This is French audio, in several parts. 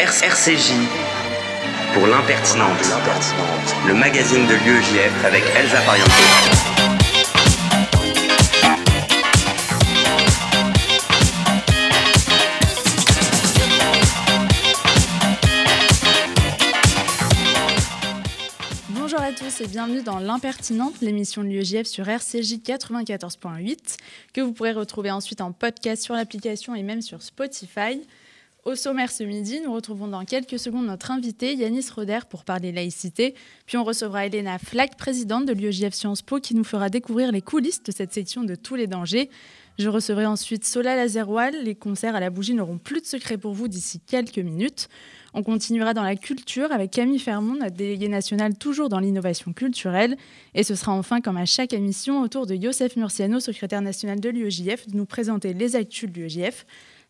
RCJ pour l'impertinente, le magazine de l'UEJF avec Elsa Pariento. Bonjour à tous et bienvenue dans L'Impertinente, l'émission de l'UEJF sur RCJ 94.8, que vous pourrez retrouver ensuite en podcast sur l'application et même sur Spotify. Au sommaire ce midi, nous retrouvons dans quelques secondes notre invité Yanis Roder pour parler laïcité. Puis on recevra Elena Flack, présidente de l'UEJF Sciences Po, qui nous fera découvrir les coulisses de cette section de tous les dangers. Je recevrai ensuite Sola Lazeroal. Les concerts à la bougie n'auront plus de secret pour vous d'ici quelques minutes. On continuera dans la culture avec Camille Fermont, notre déléguée nationale toujours dans l'innovation culturelle. Et ce sera enfin, comme à chaque émission, au tour de Youssef Murciano, secrétaire national de l'UEJF, de nous présenter les actus de l'UEJF.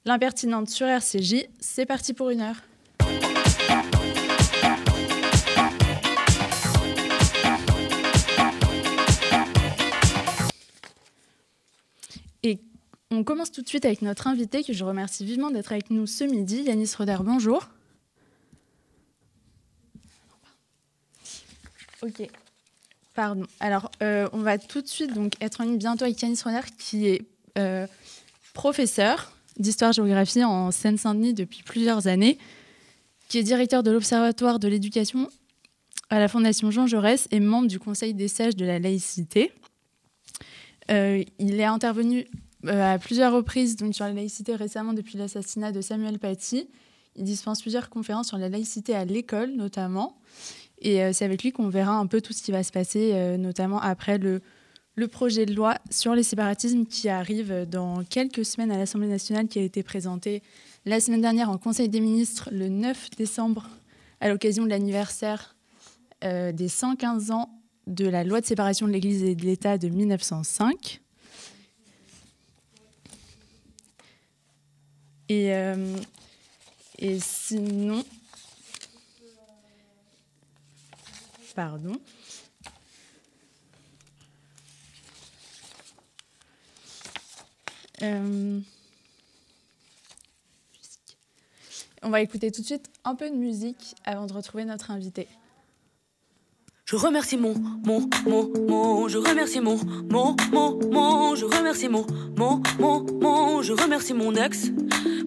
L'impertinente sur RCJ, c'est parti pour une heure. Et on commence tout de suite avec notre invité que je remercie vivement d'être avec nous ce midi, Yanis Roder. Bonjour. Ok. Pardon. Alors, euh, on va tout de suite donc être en ligne bientôt avec Yanis Roder, qui est euh, professeur d'histoire-géographie en Seine-Saint-Denis depuis plusieurs années, qui est directeur de l'Observatoire de l'éducation à la Fondation Jean Jaurès et membre du Conseil des sages de la laïcité. Euh, il est intervenu euh, à plusieurs reprises donc, sur la laïcité récemment depuis l'assassinat de Samuel Paty. Il dispense plusieurs conférences sur la laïcité à l'école notamment. Et euh, c'est avec lui qu'on verra un peu tout ce qui va se passer, notamment après le, le projet de loi sur les séparatismes qui arrive dans quelques semaines à l'Assemblée nationale, qui a été présenté la semaine dernière en Conseil des ministres le 9 décembre à l'occasion de l'anniversaire euh, des 115 ans de la loi de séparation de l'Église et de l'État de 1905. Et, euh, et sinon, pardon. Euh, On va écouter tout de suite un peu de musique avant de retrouver notre invité. Je remercie mon, mon, mon, mon, je remercie mon, mon, mon, mon, je remercie mon, mon, mon, mon, je remercie mon ex,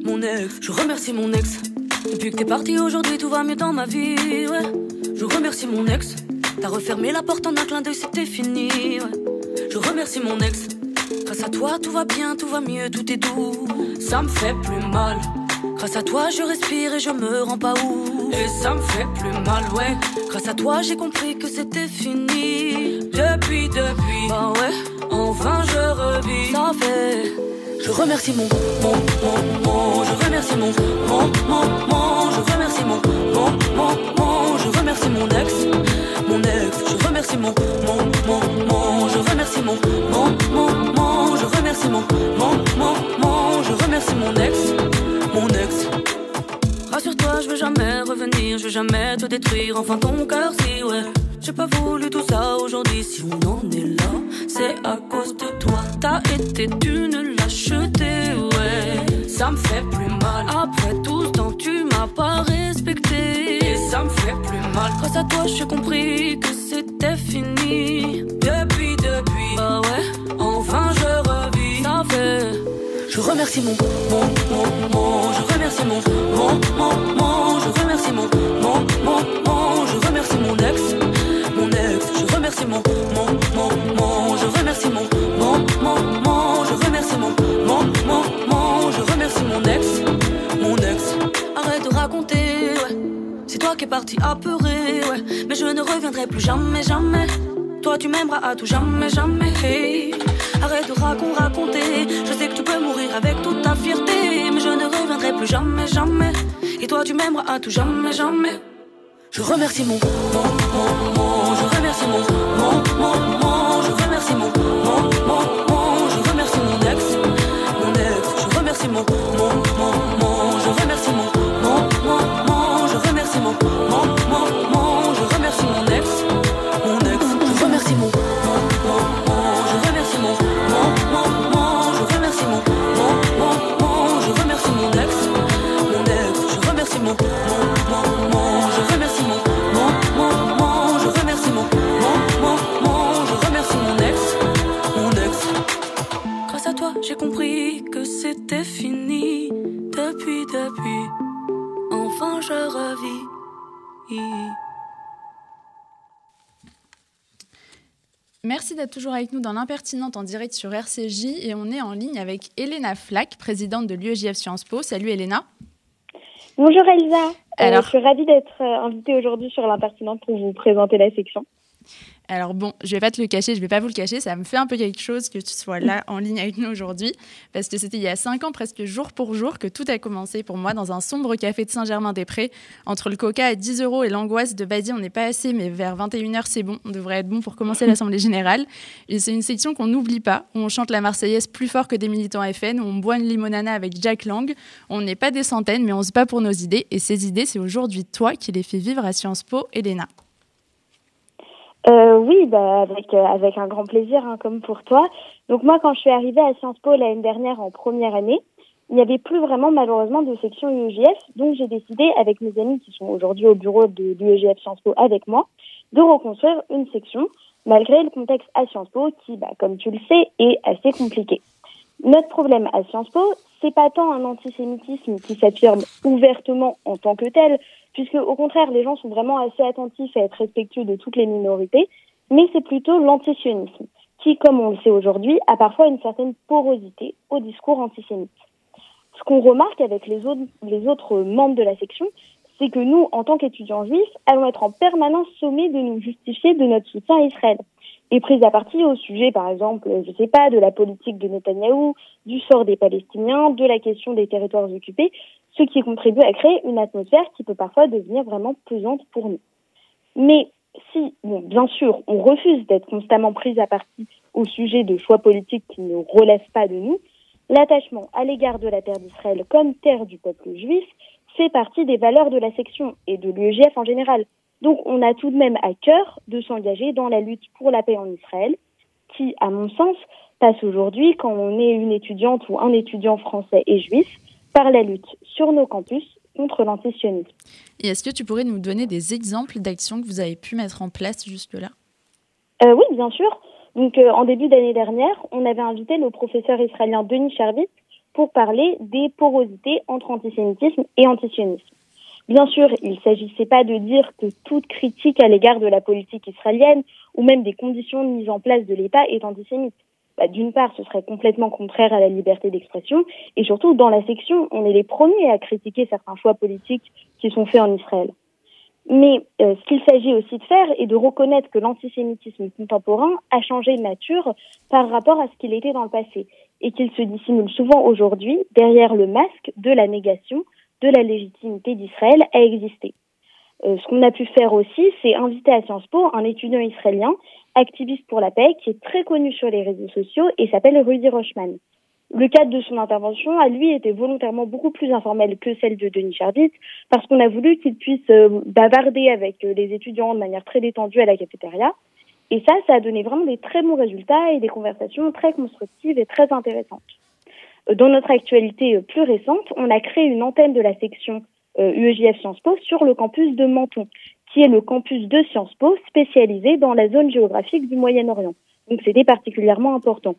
mon ex, je remercie mon ex. Depuis que t'es parti aujourd'hui, tout va mieux dans ma vie. Je remercie mon ex, t'as refermé la porte en un clin d'œil, c'était fini. Je remercie mon ex, grâce à toi, tout va bien, tout va mieux, tout est doux. Ça me fait plus mal. Grâce à toi, je respire et je me rends pas où. Et ça me fait plus mal, ouais. Grâce à toi, j'ai compris que c'était fini. Depuis, depuis, bah ouais, enfin je revis. Ça fait. Je remercie mon, mon, mon, mon, je remercie mon, mon, mon, mon, je remercie mon, mon, mon, mon, je remercie mon ex, je remercie mon, mon, mon, je remercie mon, mon, je remercie mon, mon, mon, je remercie mon ex, mon ex. Rassure-toi, je veux jamais revenir, je veux jamais te détruire, enfin ton cœur si ouais. J'ai pas voulu tout ça aujourd'hui, si on en est là, c'est à cause de toi. T'as été d'une lâcheté, ouais. Ça me fait plus mal. Après tout ce temps, tu m'as pas respecté. Et ça me fait plus mal. Grâce à toi, j'ai compris que c'était fini. Depuis, depuis, bah ouais, enfin je revis. Ça fait. Je remercie mon, mon, mon, mon, je remercie mon, mon, mon, mon, je remercie mon, mon, mon, mon, je remercie mon qui es parti apeuré, ouais. Mais je ne reviendrai plus jamais, jamais. Toi tu m'aimeras à tout jamais, jamais. Arrête de raconter. Je sais que tu peux mourir avec toute ta fierté. Mais je ne reviendrai plus jamais, jamais. Et toi tu m'aimeras à tout jamais, jamais. Je remercie mon, mon, je remercie mon, mon, mon, mon, avec nous dans l'impertinente en direct sur RCJ et on est en ligne avec Elena Flack, présidente de l'UEJF Sciences Po. Salut Elena. Bonjour Elsa. Euh, Alors, je suis ravie d'être euh, invitée aujourd'hui sur l'impertinente pour vous présenter la section. Alors bon, je vais pas te le cacher, je vais pas vous le cacher, ça me fait un peu quelque chose que tu sois là en ligne avec nous aujourd'hui, parce que c'était il y a cinq ans, presque jour pour jour, que tout a commencé pour moi dans un sombre café de Saint-Germain-des-Prés. Entre le coca à 10 euros et l'angoisse de Badi, on n'est pas assez, mais vers 21h c'est bon, on devrait être bon pour commencer l'Assemblée Générale. Et c'est une section qu'on n'oublie pas, où on chante la Marseillaise plus fort que des militants FN, où on boit une limonana avec Jack Lang. On n'est pas des centaines, mais on se bat pour nos idées, et ces idées, c'est aujourd'hui toi qui les fais vivre à Sciences Po, Elena. Euh, oui, bah, avec, euh, avec un grand plaisir, hein, comme pour toi. Donc moi, quand je suis arrivée à Sciences Po l'année dernière en première année, il n'y avait plus vraiment malheureusement de section UEGF, donc j'ai décidé avec mes amis qui sont aujourd'hui au bureau de l'UEGF Sciences Po avec moi, de reconstruire une section, malgré le contexte à Sciences Po qui, bah, comme tu le sais, est assez compliqué. Notre problème à Sciences Po, c'est pas tant un antisémitisme qui s'affirme ouvertement en tant que tel, puisque au contraire, les gens sont vraiment assez attentifs à être respectueux de toutes les minorités, mais c'est plutôt l'antisionisme, qui, comme on le sait aujourd'hui, a parfois une certaine porosité au discours antisémite. Ce qu'on remarque avec les autres, membres de la section, c'est que nous, en tant qu'étudiants juifs, allons être en permanence sommés de nous justifier de notre soutien à Israël. Et prise à partie au sujet, par exemple, je ne sais pas, de la politique de Netanyahou, du sort des Palestiniens, de la question des territoires occupés, ce qui contribue à créer une atmosphère qui peut parfois devenir vraiment pesante pour nous. Mais si, bon, bien sûr, on refuse d'être constamment pris à partie au sujet de choix politiques qui ne relèvent pas de nous, l'attachement à l'égard de la terre d'Israël comme terre du peuple juif fait partie des valeurs de la section et de l'UEGF en général. Donc on a tout de même à cœur de s'engager dans la lutte pour la paix en Israël, qui, à mon sens, passe aujourd'hui quand on est une étudiante ou un étudiant français et juif par la lutte sur nos campus contre l'antisionisme. Et est-ce que tu pourrais nous donner des exemples d'actions que vous avez pu mettre en place jusque-là? Euh, Oui, bien sûr. Donc, euh, en début d'année dernière, on avait invité le professeur israélien Denis Charvit pour parler des porosités entre antisémitisme et antisionisme. Bien sûr, il ne s'agissait pas de dire que toute critique à l'égard de la politique israélienne ou même des conditions de mise en place de l'État est antisémite bah, d'une part, ce serait complètement contraire à la liberté d'expression, et surtout, dans la section, on est les premiers à critiquer certains choix politiques qui sont faits en Israël. Mais euh, ce qu'il s'agit aussi de faire est de reconnaître que l'antisémitisme contemporain a changé de nature par rapport à ce qu'il était dans le passé, et qu'il se dissimule souvent aujourd'hui derrière le masque de la négation de la légitimité d'Israël à exister. Euh, ce qu'on a pu faire aussi, c'est inviter à Sciences Po un étudiant israélien, activiste pour la paix, qui est très connu sur les réseaux sociaux et s'appelle Rudy Rochman. Le cadre de son intervention, à lui, était volontairement beaucoup plus informel que celle de Denis Chardit, parce qu'on a voulu qu'il puisse euh, bavarder avec euh, les étudiants de manière très détendue à la cafétéria. Et ça, ça a donné vraiment des très bons résultats et des conversations très constructives et très intéressantes. Dans notre actualité plus récente, on a créé une antenne de la section UEJF Sciences Po sur le campus de Menton, qui est le campus de Sciences Po spécialisé dans la zone géographique du Moyen-Orient. Donc c'était particulièrement important.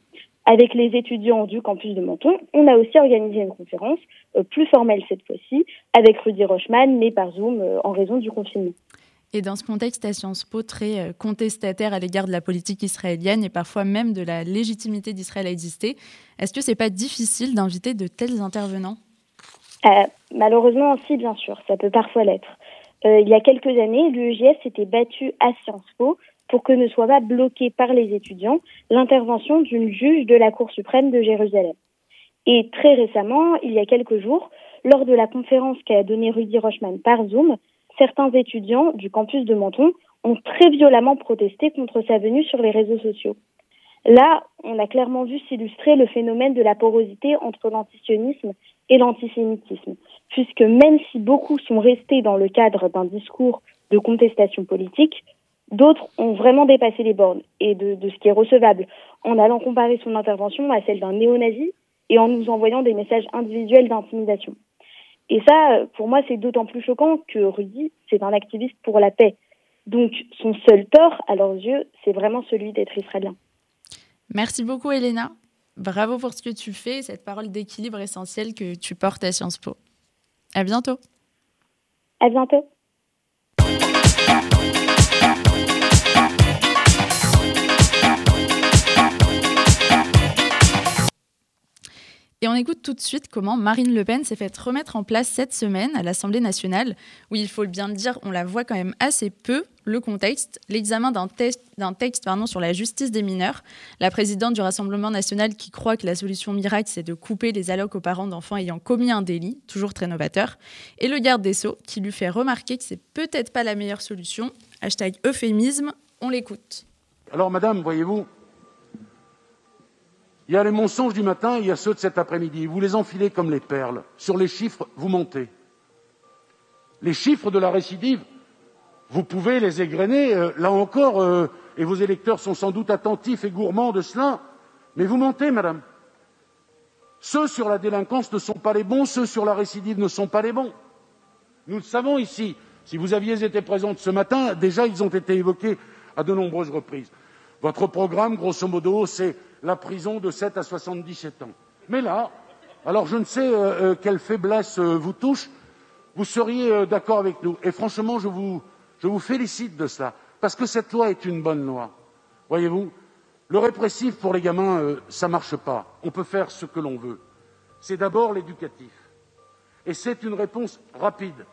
Avec les étudiants du campus de Menton, on a aussi organisé une conférence, euh, plus formelle cette fois-ci, avec Rudy Rochman, mais par Zoom euh, en raison du confinement. Et dans ce contexte à Sciences Po très euh, contestataire à l'égard de la politique israélienne et parfois même de la légitimité d'Israël à exister, est-ce que c'est pas difficile d'inviter de tels intervenants? Malheureusement, si, bien sûr, ça peut parfois l'être. Euh, il y a quelques années, l'UEJF s'était battu à Sciences Po pour que ne soit pas bloquée par les étudiants l'intervention d'une juge de la Cour suprême de Jérusalem. Et très récemment, il y a quelques jours, lors de la conférence qu'a donnée Rudy Rochman par Zoom, certains étudiants du campus de Menton ont très violemment protesté contre sa venue sur les réseaux sociaux. Là, on a clairement vu s'illustrer le phénomène de la porosité entre l'antisionisme et l'antisémitisme, puisque même si beaucoup sont restés dans le cadre d'un discours de contestation politique, d'autres ont vraiment dépassé les bornes et de, ce qui est recevable, en allant comparer son intervention à celle d'un néo-nazi et en nous envoyant des messages individuels d'intimidation. Et ça, pour moi, c'est d'autant plus choquant que Rudy, c'est un activiste pour la paix. Donc, son seul tort, à leurs yeux, c'est vraiment celui d'être israélien. Merci beaucoup, Elena. Bravo pour ce que tu fais, cette parole d'équilibre essentielle que tu portes à Sciences Po. À bientôt. À bientôt. Et on écoute tout de suite comment Marine Le Pen s'est fait remettre en place cette semaine à l'Assemblée nationale, où il faut bien le dire, on la voit quand même assez peu. Le contexte, l'examen d'un texte pardon, sur la justice des mineurs, la présidente du Rassemblement national qui croit que la solution miracle, c'est de couper les allocs aux parents d'enfants ayant commis un délit, toujours très novateur, et le garde des Sceaux qui lui fait remarquer que c'est peut-être pas la meilleure solution. Hashtag euphémisme, on l'écoute. Alors madame, voyez-vous, il y a les mensonges du matin, il y a ceux de cet après-midi. Vous les enfilez comme les perles. Sur les chiffres, vous montez. Les chiffres de la récidive, vous pouvez les égrener, euh, là encore, euh, et vos électeurs sont sans doute attentifs et gourmands de cela, mais vous montez, madame. Ceux sur la délinquance ne sont pas les bons, ceux sur la récidive ne sont pas les bons. Nous le savons ici. Si vous aviez été présente ce matin, déjà ils ont été évoqués à de nombreuses reprises. Votre programme, grosso modo, c'est la prison de 7 à 77 ans. Mais là, alors je ne sais euh, euh, quelle faiblesse euh, vous touche, vous seriez d'accord avec nous. Et franchement, je vous, je vous félicite de cela, parce que cette loi est une bonne loi. Voyez-vous, le répressif pour les gamins, ça ne marche pas. On peut faire ce que l'on veut. C'est d'abord l'éducatif. Et c'est une réponse rapide.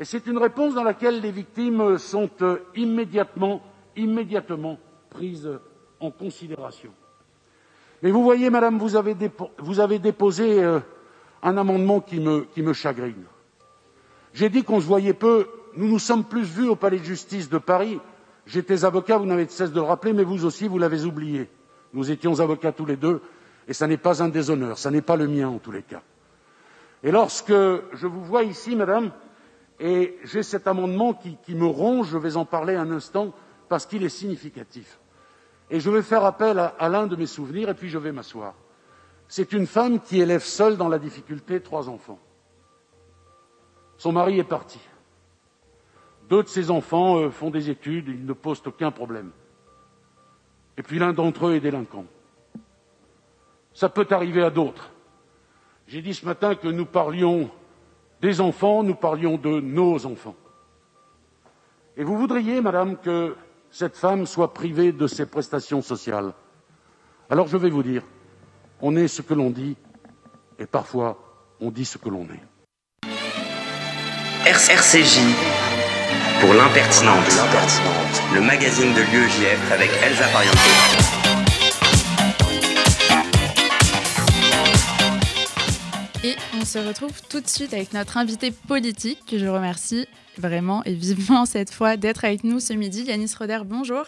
Et c'est une réponse dans laquelle les victimes sont immédiatement, immédiatement prises en considération. Mais vous voyez, madame, vous avez, déposé euh, un amendement qui me, chagrine. J'ai dit qu'on se voyait peu. Nous nous sommes plus vus au palais de justice de Paris. J'étais avocat, vous n'avez cesse de le rappeler, mais vous aussi, vous l'avez oublié. Nous étions avocats tous les deux, et ça n'est pas un déshonneur, ça n'est pas le mien en tous les cas. Et lorsque je vous vois ici, madame, et j'ai cet amendement qui me ronge, je vais en parler un instant, parce qu'il est significatif. Et je vais faire appel à, l'un de mes souvenirs et puis je vais m'asseoir. C'est une femme qui élève seule dans la difficulté trois enfants. Son mari est parti. Deux de ses enfants euh, font des études, ils ne posent aucun problème. Et puis l'un d'entre eux est délinquant. Ça peut arriver à d'autres. J'ai dit ce matin que nous parlions des enfants, nous parlions de nos enfants. Et vous voudriez, madame, que cette femme soit privée de ses prestations sociales. Alors je vais vous dire, on est ce que l'on dit, et parfois on dit ce que l'on est. RCJ pour l'impertinente, le magazine de l'UEJF avec Elsa Pariente. On se retrouve tout de suite avec notre invité politique, que je remercie vraiment et vivement cette fois d'être avec nous ce midi. Yanis Roder, bonjour.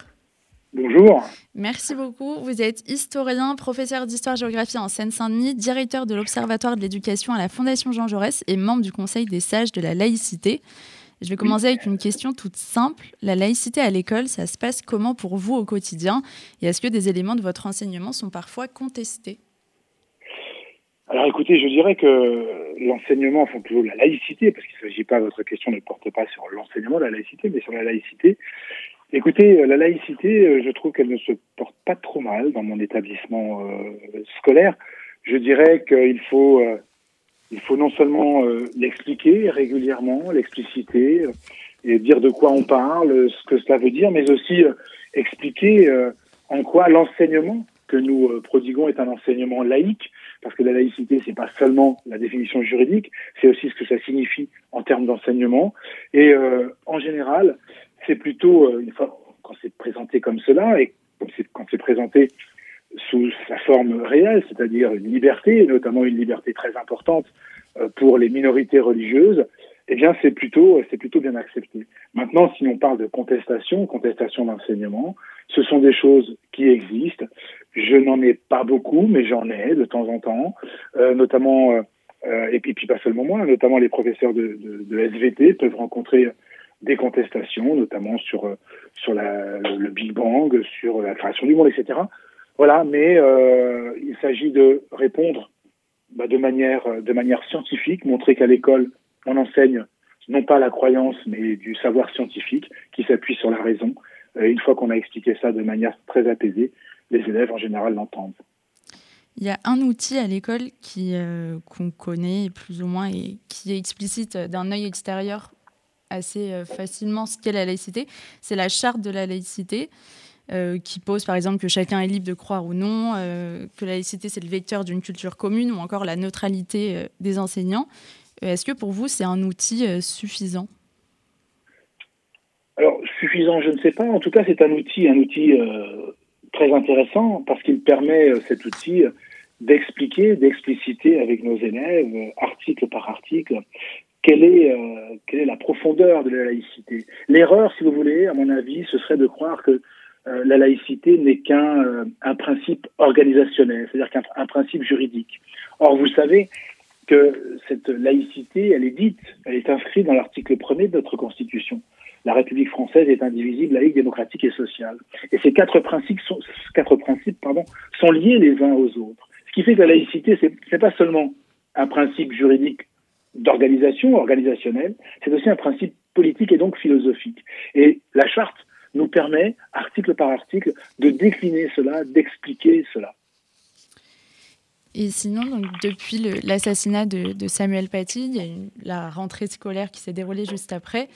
Bonjour. Merci beaucoup. Vous êtes historien, professeur d'histoire-géographie en Seine-Saint-Denis, directeur de l'Observatoire de l'éducation à la Fondation Jean Jaurès et membre du Conseil des sages de la laïcité. Je vais commencer avec une question toute simple. La laïcité à l'école, ça se passe comment pour vous au quotidien? Et est-ce que des éléments de votre enseignement sont parfois contestés? Alors écoutez, je dirais que l'enseignement, enfin plutôt la laïcité, parce qu'il ne s'agit pas, votre question ne porte pas sur l'enseignement la laïcité, mais sur la laïcité. Écoutez, la laïcité, je trouve qu'elle ne se porte pas trop mal dans mon établissement euh, scolaire. Je dirais qu'il faut, euh, il faut non seulement euh, l'expliquer régulièrement, l'expliciter, et dire de quoi on parle, ce que cela veut dire, mais aussi expliquer en quoi l'enseignement que nous prodiguons est un enseignement laïque, parce que la laïcité, c'est pas seulement la définition juridique, c'est aussi ce que ça signifie en termes d'enseignement. Et euh, en général, c'est plutôt, euh, une fois, quand c'est présenté comme cela, et quand c'est présenté sous sa forme réelle, c'est-à-dire une liberté, notamment une liberté très importante euh, pour les minorités religieuses, eh bien, c'est plutôt, c'est plutôt bien accepté. Maintenant, si on parle de contestation, contestation d'enseignement, ce sont des choses qui existent. Je n'en ai pas beaucoup, mais j'en ai de temps en temps, euh, notamment, euh, euh et puis, pas seulement moi, notamment les professeurs de, SVT peuvent rencontrer des contestations, notamment sur, sur la, le Big Bang, sur la création du monde, etc. Voilà, mais euh, il s'agit de répondre bah, de, manière, de manière scientifique, montrer qu'à l'école, on enseigne non pas la croyance, mais du savoir scientifique qui s'appuie sur la raison. Euh, une fois qu'on a expliqué ça de manière très apaisée, les élèves en général l'entendent. Il y a un outil à l'école qui qu'on connaît plus ou moins et qui est explicite d'un œil extérieur assez facilement ce qu'est la laïcité. C'est la charte de la laïcité. qui pose par exemple que chacun est libre de croire ou non, que la laïcité c'est le vecteur d'une culture commune ou encore la neutralité des enseignants. Est-ce que pour vous c'est un outil suffisant? Alors, suffisant, je ne sais pas. En tout cas, c'est un outil, un outil euh, très intéressant parce qu'il permet, euh, cet outil, d'expliquer, d'expliciter avec nos élèves, article par article, quelle est, euh, quelle est la profondeur de la laïcité. L'erreur, si vous voulez, à mon avis, ce serait de croire que la laïcité n'est qu'un un principe organisationnel, c'est-à-dire qu'un principe juridique. Or, vous savez que cette laïcité, elle est dite, elle est inscrite dans l'article 1er de notre Constitution la République française est indivisible, laïque, démocratique et sociale. Et ces quatre principes sont, quatre principes, pardon, sont liés les uns aux autres. Ce qui fait que la laïcité, c'est n'est pas seulement un principe juridique d'organisation, organisationnel, c'est aussi un principe politique et donc philosophique. Et la charte nous permet, article par article, de décliner cela, d'expliquer cela. Et sinon, depuis l'assassinat de, Samuel Paty, il y a la rentrée scolaire qui s'est déroulée juste après.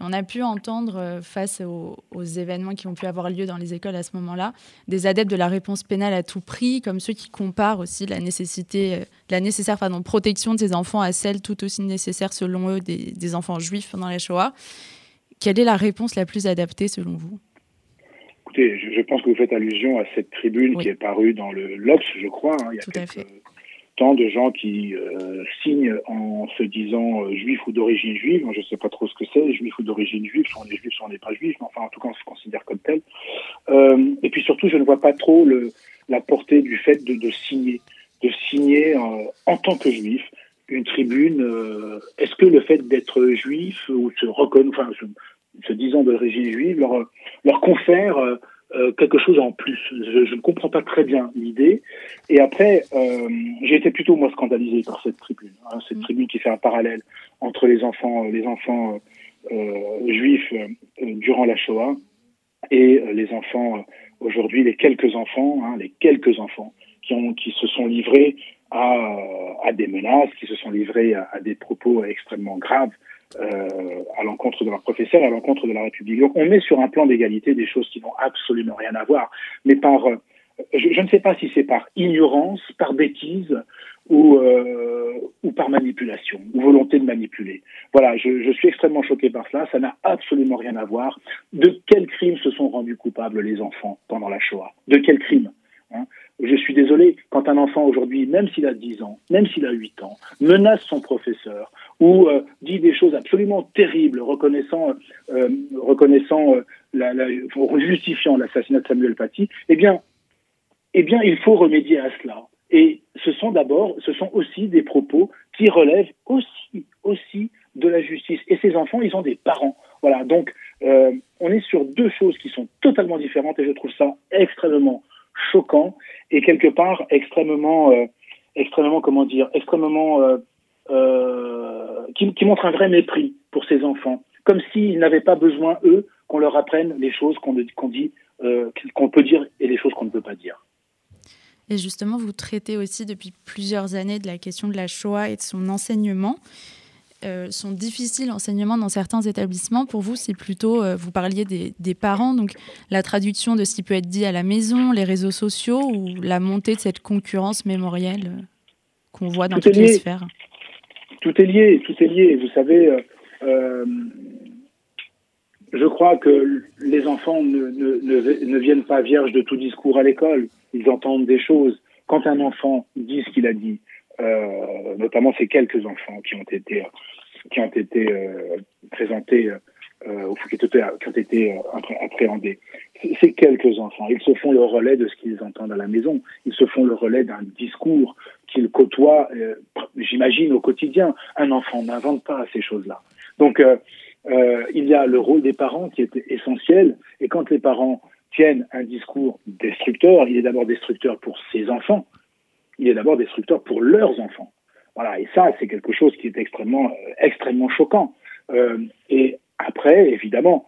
on a pu entendre, euh, face aux, événements qui ont pu avoir lieu dans les écoles à ce moment-là, des adeptes de la réponse pénale à tout prix, comme ceux qui comparent aussi la, nécessité, euh, la nécessaire protection de ces enfants à celle tout aussi nécessaire, selon eux, des, des enfants juifs pendant la Shoah. Quelle est la réponse la plus adaptée, selon vous? Écoutez, je, pense que vous faites allusion à cette tribune qui est parue dans le L'Obs, je crois. Hein, il y a Tout tant de gens qui euh, signent en se disant euh, juifs ou d'origine juive. je ne sais pas trop ce que c'est, juifs ou d'origine juive, soit on est juif, soit on n'est pas juif, mais enfin, en tout cas, on se considère comme tel. Euh, et puis surtout, je ne vois pas trop le, la portée du fait de, de signer, de signer en tant que juif une tribune. Est-ce que le fait d'être juif ou se reconnaître, enfin, se disant d'origine juive, leur, leur confère euh, euh, quelque chose en plus. Je, ne comprends pas très bien l'idée. Et après, euh, j'ai été plutôt moi scandalisé par cette tribune, hein, cette mm. tribune qui fait un parallèle entre les enfants, les enfants juifs durant la Shoah et les enfants aujourd'hui, les quelques enfants, hein, les quelques enfants qui ont, qui se sont livrés à, à des menaces, qui se sont livrés à des propos extrêmement graves euh, à l'encontre de leur professeur, à l'encontre de la République. Donc on met sur un plan d'égalité des choses qui n'ont absolument rien à voir, mais par, euh, je, ne sais pas si c'est par ignorance, par bêtise ou, euh, ou par manipulation, ou volonté de manipuler. Voilà, je, suis extrêmement choqué par cela, ça n'a absolument rien à voir. De quels crimes se sont rendus coupables les enfants pendant la Shoah? De quels crimes hein? Je suis désolé, quand un enfant aujourd'hui, même s'il a 10 ans, même s'il a 8 ans, menace son professeur ou euh, dit des choses absolument terribles, reconnaissant, euh, reconnaissant euh, la, justifiant l'assassinat de Samuel Paty, eh bien, eh bien, il faut remédier à cela. Et ce sont d'abord, ce sont aussi des propos qui relèvent aussi, aussi de la justice. Et ces enfants, ils ont des parents. Voilà. Donc, on est sur deux choses qui sont totalement différentes et je trouve ça extrêmement choquant et quelque part extrêmement, extrêmement comment dire, extrêmement euh, euh, qui, qui, montre un vrai mépris pour ces enfants, comme s'ils n'avaient pas besoin eux qu'on leur apprenne les choses qu'on dit, qu'on peut dire et les choses qu'on ne peut pas dire. Et justement, vous traitez aussi depuis plusieurs années de la question de la Shoah et de son enseignement. Euh, sont difficiles l'enseignement dans certains établissements. Pour vous, c'est plutôt, euh, vous parliez des, parents, donc la traduction de ce qui peut être dit à la maison, les réseaux sociaux ou la montée de cette concurrence mémorielle euh, qu'on voit dans toutes les sphères Tout est lié, tout est lié. Vous savez, je crois que les enfants ne, ne, viennent pas vierges de tout discours à l'école. Ils entendent des choses. Quand un enfant dit ce qu'il a dit, notamment ces quelques enfants qui ont été qui ont été euh, présentés euh, ou qui, ont été euh, appréhendés. Ces quelques enfants, ils se font le relais de ce qu'ils entendent à la maison. Ils se font le relais d'un discours qu'ils côtoient, j'imagine, au quotidien. Un enfant n'invente pas ces choses-là. Donc, euh, il y a le rôle des parents qui est essentiel. Et quand les parents tiennent un discours destructeur, il est d'abord destructeur pour ses enfants, il est d'abord destructeur pour leurs enfants. Voilà, et ça, c'est quelque chose qui est extrêmement, euh, extrêmement choquant. Euh, et après, évidemment,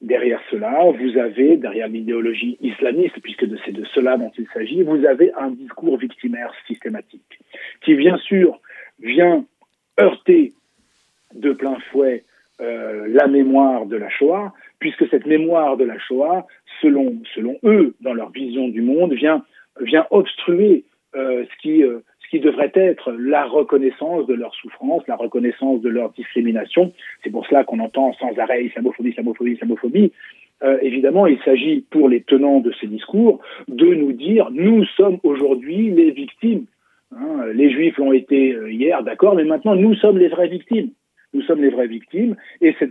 derrière cela, vous avez, derrière l'idéologie islamiste, puisque c'est de cela dont il s'agit, vous avez un discours victimaire systématique, qui bien sûr vient heurter de plein fouet euh, la mémoire de la Shoah, puisque cette mémoire de la Shoah, selon, selon eux, dans leur vision du monde, vient, vient obstruer euh, ce, qui, euh, qui devrait être la reconnaissance de leur souffrance, la reconnaissance de leur discrimination. C'est pour cela qu'on entend sans arrêt islamophobie, islamophobie, islamophobie. Euh, évidemment, il s'agit pour les tenants de ces discours de nous dire nous sommes aujourd'hui les victimes. Hein, les Juifs l'ont été hier, d'accord, mais maintenant nous sommes les vraies victimes. Nous sommes les vraies victimes, et cette,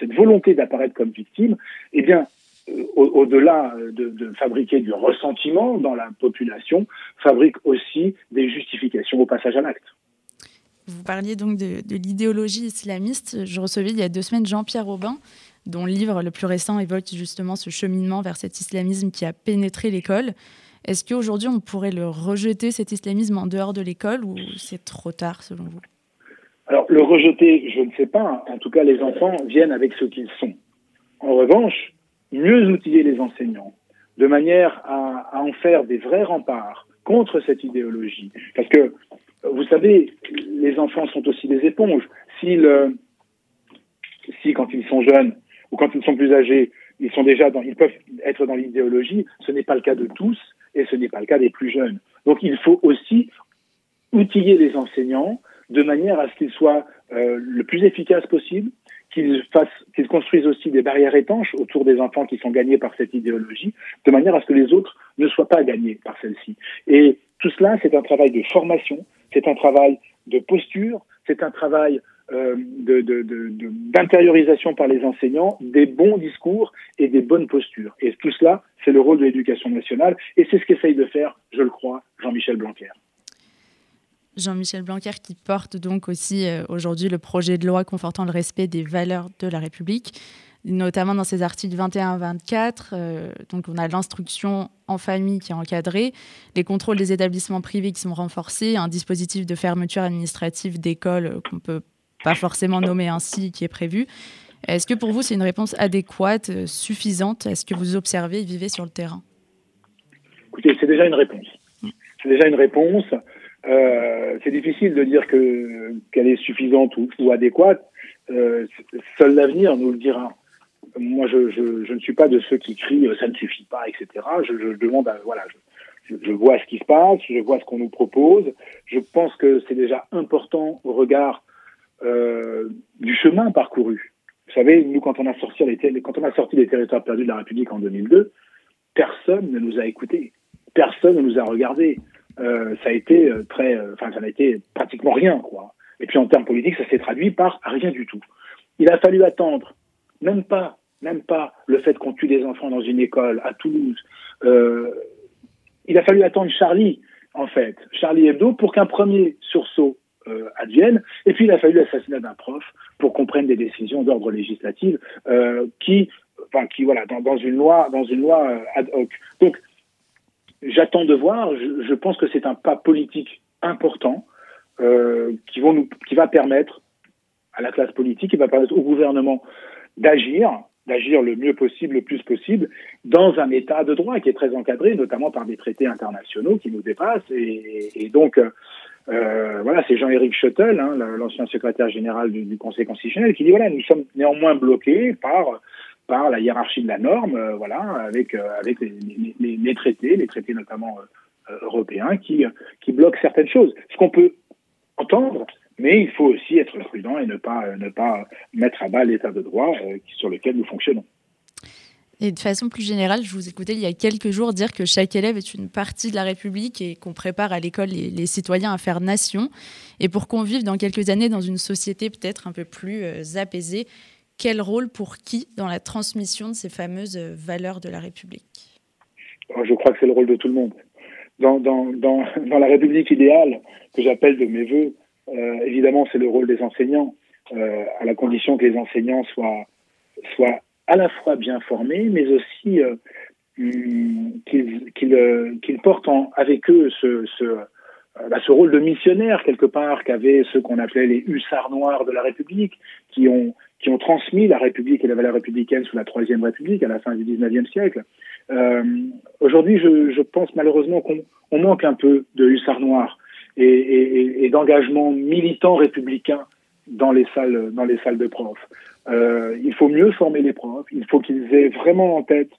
cette volonté d'apparaître comme victime, eh bien, euh, au-delà de, fabriquer du ressentiment dans la population, fabrique aussi des justifications au passage à l'acte. Vous parliez donc de, l'idéologie islamiste. Je recevais il y a deux semaines Jean-Pierre Aubin, dont le livre le plus récent évoque justement ce cheminement vers cet islamisme qui a pénétré l'école. Est-ce qu'aujourd'hui on pourrait le rejeter, cet islamisme, en dehors de l'école, ou c'est trop tard selon vous? Alors le rejeter, je ne sais pas. En tout cas, les enfants viennent avec ce qu'ils sont. En revanche, mieux outiller les enseignants, de manière à, en faire des vrais remparts contre cette idéologie. Parce que, vous savez, les enfants sont aussi des éponges. Si, si quand ils sont jeunes ou quand ils sont plus âgés, ils sont déjà ils peuvent être dans l'idéologie, ce n'est pas le cas de tous et ce n'est pas le cas des plus jeunes. Donc il faut aussi outiller les enseignants de manière à ce qu'ils soient euh, le plus efficaces possible, qu'ils qu'ils construisent aussi des barrières étanches autour des enfants qui sont gagnés par cette idéologie, de manière à ce que les autres ne soient pas gagnés par celle-ci. Et tout cela, c'est un travail de formation, c'est un travail de posture, c'est un travail euh, d'intériorisation de, de, par les enseignants des bons discours et des bonnes postures. Et tout cela, c'est le rôle de l'éducation nationale, et c'est ce qu'essaye de faire, je le crois, Jean-Michel Blanquer. Jean-Michel Blanquer qui porte donc aussi euh, aujourd'hui le projet de loi confortant le respect des valeurs de la République, notamment dans ses articles 21 24. Euh, donc on a l'instruction en famille qui est encadrée, les contrôles des établissements privés qui sont renforcés, un dispositif de fermeture administrative d'écoles euh, qu'on peut pas forcément nommer ainsi qui est prévu. Est-ce que pour vous c'est une réponse adéquate, suffisante à ce que vous observez et vivez sur le terrain? Écoutez, c'est déjà une réponse. C'est déjà une réponse. Euh, c'est difficile de dire que qu'elle est suffisante ou, adéquate. Euh, seul l'avenir nous le dira. Moi, je, ne suis pas de ceux qui crient ça ne suffit pas, etc. Je, demande, à, voilà, je, vois ce qui se passe, je vois ce qu'on nous propose. Je pense que c'est déjà important au regard euh, du chemin parcouru. Vous savez, nous, quand on a sorti les, quand on a sorti les territoires perdus de la République en 2002, personne ne nous a écoutés, personne ne nous a regardés. Euh, ça a été euh, très, euh, enfin, ça n'a été pratiquement rien, quoi. Et puis en termes politiques, ça s'est traduit par rien du tout. Il a fallu attendre, même pas, même pas le fait qu'on tue des enfants dans une école à Toulouse. Euh, il a fallu attendre Charlie, en fait, Charlie Hebdo, pour qu'un premier sursaut euh, advienne. Et puis il a fallu l'assassinat d'un prof pour qu'on prenne des décisions d'ordre législatif euh, qui, enfin, qui voilà, dans, dans, une loi, dans une loi ad hoc. Donc j'attends de voir. Je, pense que c'est un pas politique important euh, qui, va permettre à la classe politique, qui va permettre au gouvernement d'agir, d'agir le mieux possible, le plus possible, dans un état de droit qui est très encadré, notamment par des traités internationaux qui nous dépassent. Et, donc, euh, voilà, c'est Jean-Éric Schuttel, hein, l'ancien secrétaire général du, Conseil constitutionnel, qui dit voilà, nous sommes néanmoins bloqués par par la hiérarchie de la norme, euh, voilà, avec euh, avec les, traités, les traités notamment euh, européens, qui qui bloquent certaines choses. Ce qu'on peut entendre, mais il faut aussi être prudent et ne pas ne pas mettre à bas l'état de droit sur lequel nous fonctionnons. Et de façon plus générale, je vous écoutais il y a quelques jours dire que chaque élève est une partie de la République et qu'on prépare à l'école les, citoyens à faire nation. Et pour qu'on vive dans quelques années dans une société peut-être un peu plus apaisée, quel rôle pour qui dans la transmission de ces fameuses euh, valeurs de la République? Je crois que c'est le rôle de tout le monde. Dans, la République idéale, que j'appelle de mes voeux, euh, évidemment, c'est le rôle des enseignants, euh, à la condition que les enseignants soient, à la fois bien formés, mais aussi hum, qu'ils qu qu portent en, avec eux ce, ce, bah, ce rôle de missionnaire quelque part qu'avaient ceux qu'on appelait les hussards noirs de la République, qui ont qui ont transmis la République et la valeur républicaine sous la Troisième République à la fin du XIXe siècle. Euh, Aujourd'hui, je, pense malheureusement qu'on on manque un peu de hussards noirs et, d'engagement militant républicain dans les salles, dans les salles de profs. Euh, il faut mieux former les profs. Il faut qu'ils aient vraiment en tête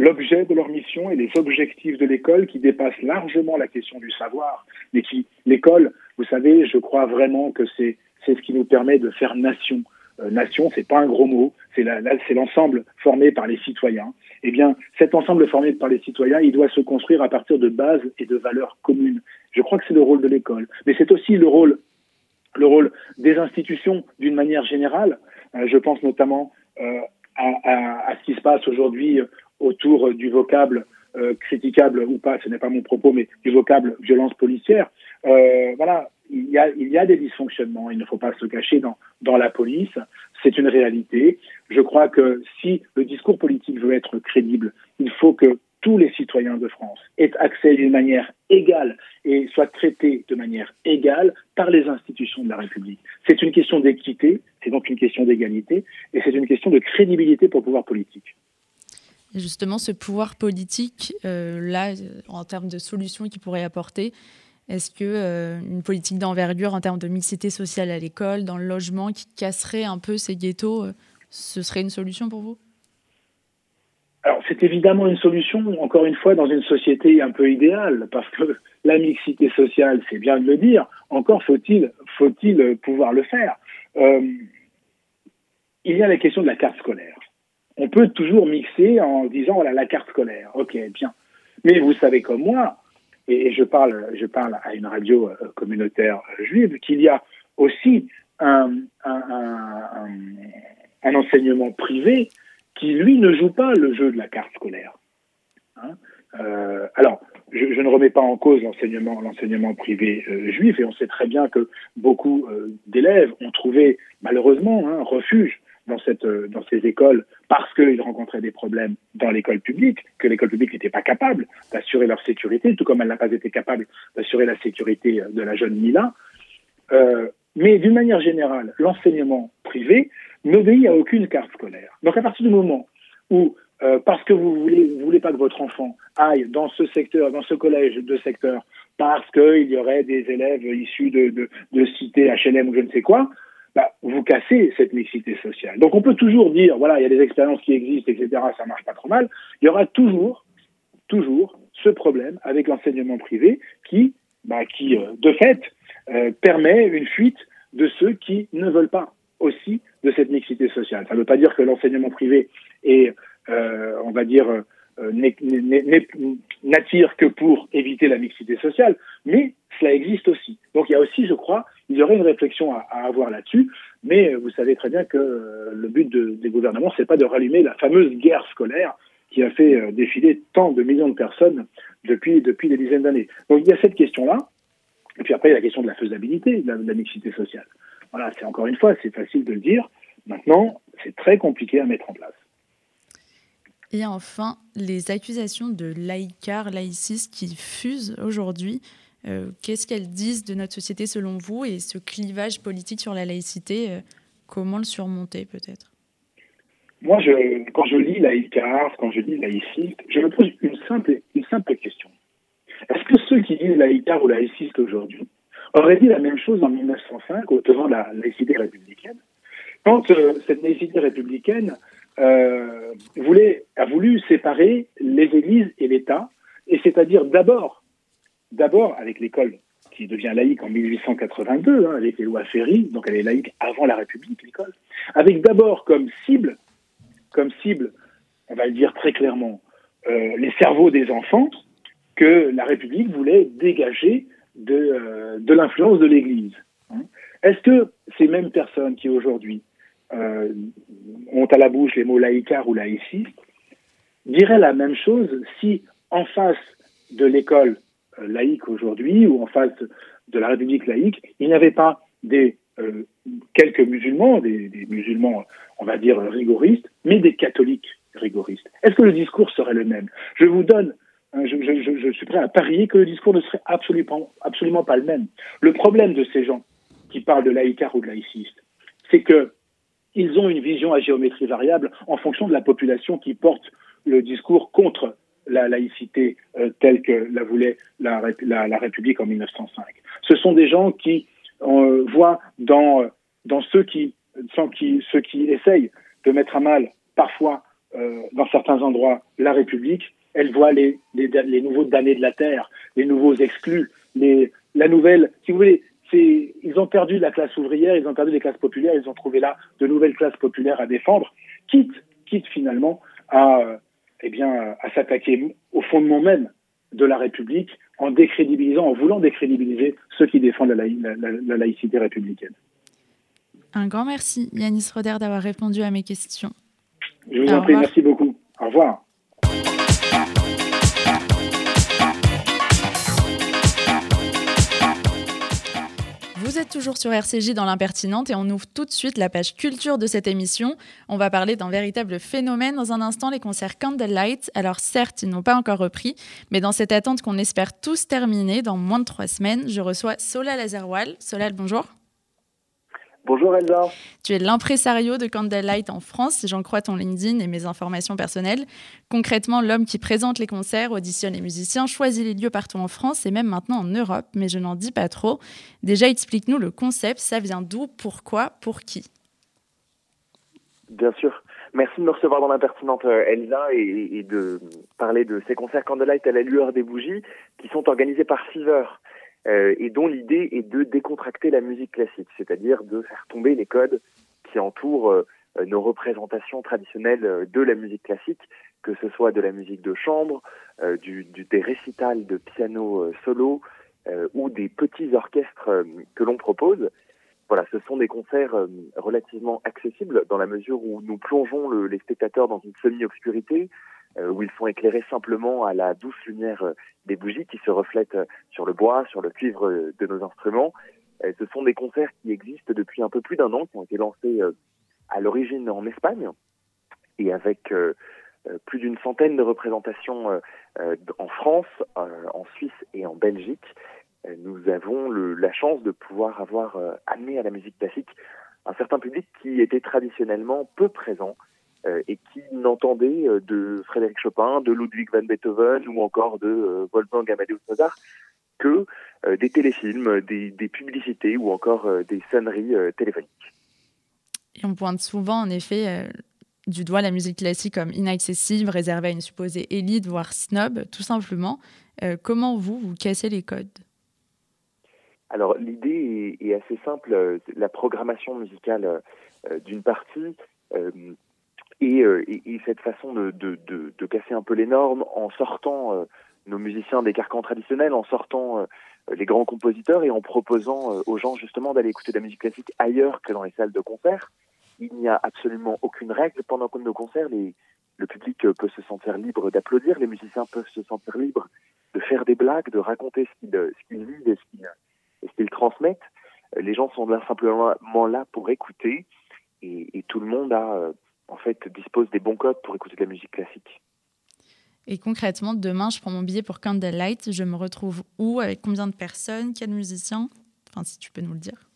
l'objet de leur mission et les objectifs de l'école qui dépassent largement la question du savoir, mais qui l'école, vous savez, je crois vraiment que c'est ce qui nous permet de faire nation. Euh, nation, c'est pas un gros mot, c'est l'ensemble formé par les citoyens. Eh bien, cet ensemble formé par les citoyens, il doit se construire à partir de bases et de valeurs communes. Je crois que c'est le rôle de l'école, mais c'est aussi le rôle, le rôle des institutions d'une manière générale. Euh, je pense notamment euh, à, à, ce qui se passe aujourd'hui autour du vocable euh, critiquable ou pas, ce n'est pas mon propos, mais du vocable violence policière. Voilà, il y, a, des dysfonctionnements, il ne faut pas se cacher dans, la police, c'est une réalité. Je crois que si le discours politique veut être crédible, il faut que tous les citoyens de France aient accès d'une manière égale et soient traités de manière égale par les institutions de la République. C'est une question d'équité, c'est donc une question d'égalité, et c'est une question de crédibilité pour le pouvoir politique. Justement, ce pouvoir politique, euh, là, en termes de solutions qu'il pourrait apporter, est-ce que euh, une politique d'envergure en termes de mixité sociale à l'école, dans le logement, qui casserait un peu ces ghettos, euh, ce serait une solution pour vous? Alors c'est évidemment une solution, encore une fois, dans une société un peu idéale, parce que la mixité sociale, c'est bien de le dire, encore faut-il pouvoir le faire. Euh, il y a la question de la carte scolaire. On peut toujours mixer en disant voilà la carte scolaire, ok bien. Mais vous savez comme moi, et je parle je parle à une radio communautaire juive, qu'il y a aussi un, enseignement privé qui, lui, ne joue pas le jeu de la carte scolaire. Hein euh, alors, je, ne remets pas en cause l'enseignement, l'enseignement privé euh, juif, et on sait très bien que beaucoup euh, d'élèves ont trouvé, malheureusement, hein, refuge dans, cette, dans ces écoles parce qu'ils rencontraient des problèmes dans l'école publique, que l'école publique n'était pas capable d'assurer leur sécurité, tout comme elle n'a pas été capable d'assurer la sécurité de la jeune Mila. Euh, mais d'une manière générale, l'enseignement privé n'obéit à aucune carte scolaire. Donc à partir du moment où, euh, parce que vous voulez, voulez pas que votre enfant aille dans ce secteur, dans ce collège de secteur, parce qu'il y aurait des élèves issus de, de, de cités HLM ou je ne sais quoi, bah, vous cassez cette mixité sociale. Donc on peut toujours dire, voilà, il y a des expériences qui existent, etc., ça marche pas trop mal. Il y aura toujours, toujours ce problème avec l'enseignement privé qui, bah, qui euh, de fait, euh, permet une fuite de ceux qui ne veulent pas aussi de cette mixité sociale. Ça ne veut pas dire que l'enseignement privé est, euh, on va dire, euh, n'attire que pour éviter la mixité sociale, mais cela existe aussi. Donc il y a aussi, je crois, il y aurait une réflexion à, avoir là-dessus, mais vous savez très bien que euh, le but de, des gouvernements, c'est pas de rallumer la fameuse guerre scolaire qui a fait euh, défiler tant de millions de personnes depuis, depuis des dizaines d'années. Donc il y a cette question-là, et puis après il y a la question de la faisabilité de la, de la mixité sociale. Voilà, c'est encore une fois, c'est facile de le dire. Maintenant, c'est très compliqué à mettre en place. Et enfin, les accusations de laïcar, laïcisme qui fusent aujourd'hui, euh, qu'est-ce qu'elles disent de notre société selon vous et ce clivage politique sur la laïcité, euh, comment le surmonter peut-être? Moi, quand je lis laïcar, quand je lis laïciste, je me pose une simple, une simple question. Est-ce que ceux qui disent laïcar ou laïciste aujourd'hui aurait dit la même chose en 1905 au devant de la laïcité républicaine? Quand euh, cette laïcité républicaine euh, voulait, a voulu séparer les églises et l'État, et c'est-à-dire d'abord, d'abord avec l'école qui devient laïque en 1882, hein, avec les lois Ferry, donc elle est laïque avant la République, l'école, avec d'abord comme cible, comme cible, on va le dire très clairement, euh, les cerveaux des enfants que la République voulait dégager de, euh, de l'influence de l'Église. Hein. Est-ce que ces mêmes personnes qui aujourd'hui ont à la bouche les mots laïcard ou laïciste diraient la même chose si en face de l'école euh, laïque aujourd'hui ou en face de la République laïque, il n'y avait pas des euh, quelques musulmans, des, musulmans, on va dire rigoristes, mais des catholiques rigoristes. Est-ce que le discours serait le même? Je vous donne je, je, je, suis prêt à parier que le discours ne serait absolument, absolument pas le même. Le problème de ces gens qui parlent de laïcard ou de laïciste, c'est que ils ont une vision à géométrie variable en fonction de la population qui porte le discours contre la laïcité euh, telle que la voulait la, République en 1905. Ce sont des gens qui euh, voient dans, dans ceux, qui, qui, ceux qui essayent de mettre à mal parfois euh, dans certains endroits la République, elle voit les, les, les, nouveaux damnés de la terre, les nouveaux exclus, les, la nouvelle, si vous voulez, ils ont perdu la classe ouvrière, ils ont perdu les classes populaires, ils ont trouvé là de nouvelles classes populaires à défendre, quitte, quitte finalement à, eh bien, à s'attaquer au fondement même de la République en décrédibilisant, en voulant décrédibiliser ceux qui défendent la, la laïcité républicaine. Un grand merci, Yanis Roder, d'avoir répondu à mes questions. Je vous en prie, merci beaucoup. Au revoir. Vous êtes toujours sur RCJ dans l'impertinente et on ouvre tout de suite la page culture de cette émission. On va parler d'un véritable phénomène dans un instant, les concerts Candlelight. Alors certes, ils n'ont pas encore repris, mais dans cette attente qu'on espère tous terminer dans moins de trois semaines, je reçois Solal Azerwal. Solal, bonjour. Bonjour Elsa. Tu es l'impresario de Candlelight en France, si j'en crois ton LinkedIn et mes informations personnelles. Concrètement, l'homme qui présente les concerts, auditionne les musiciens, choisit les lieux partout en France et même maintenant en Europe, mais je n'en dis pas trop. Déjà, explique-nous le concept, ça vient d'où, pourquoi, pour qui? Bien sûr. Merci de me recevoir dans l'impertinente euh, Elsa et, et, de parler de ces concerts Candlelight à la lueur des bougies qui sont organisés par Fever. Euh, et dont l'idée est de décontracter la musique classique, c'est-à-dire de faire tomber les codes qui entourent euh, nos représentations traditionnelles euh, de la musique classique, que ce soit de la musique de chambre, des récitals de piano solo ou des petits orchestres que l'on propose. Voilà, ce sont des concerts relativement accessibles dans la mesure où nous plongeons le, les spectateurs dans une semi-obscurité, où ils sont éclairés simplement à la douce lumière euh, des bougies qui se reflètent euh, sur le bois, sur le cuivre de nos instruments. ce sont des concerts qui existent depuis un peu plus d'un an, qui ont été lancés à l'origine en Espagne et avec plus d'une centaine de représentations en France, en Suisse et en Belgique. nous avons la chance de pouvoir avoir amené à la musique classique un certain public qui était traditionnellement peu présent euh, et qui n'entendait euh, de Frédéric Chopin, de Ludwig van Beethoven ou encore de euh, Wolfgang Amadeus Mozart que des téléfilms, des, des, publicités ou encore des sonneries téléphoniques. Et on pointe souvent, en effet, du doigt la musique classique comme inaccessible, réservée à une supposée élite, voire snob, tout simplement. comment vous, vous cassez les codes? Alors, l'idée est, est, assez simple. La programmation musicale d'une partie euh, et, et, cette façon de, de, de, de, casser un peu les normes en sortant euh, nos musiciens des carcans traditionnels, en sortant euh, les grands compositeurs et en proposant aux gens justement d'aller écouter de la musique classique ailleurs que dans les salles de concert. Il n'y a absolument aucune règle pendant nos concerts. Les, le public peut se sentir libre d'applaudir, les musiciens peuvent se sentir libres de faire des blagues, de raconter ce qu'ils qu vivent et ce qu'ils transmettent. Les gens sont là simplement là pour écouter et, et tout le monde a en fait, dispose des bons codes pour écouter de la musique classique. Et concrètement, demain, je prends mon billet pour Candlelight. Je me retrouve où? Avec combien de personnes? Quels musiciens? Enfin, si tu peux nous le dire.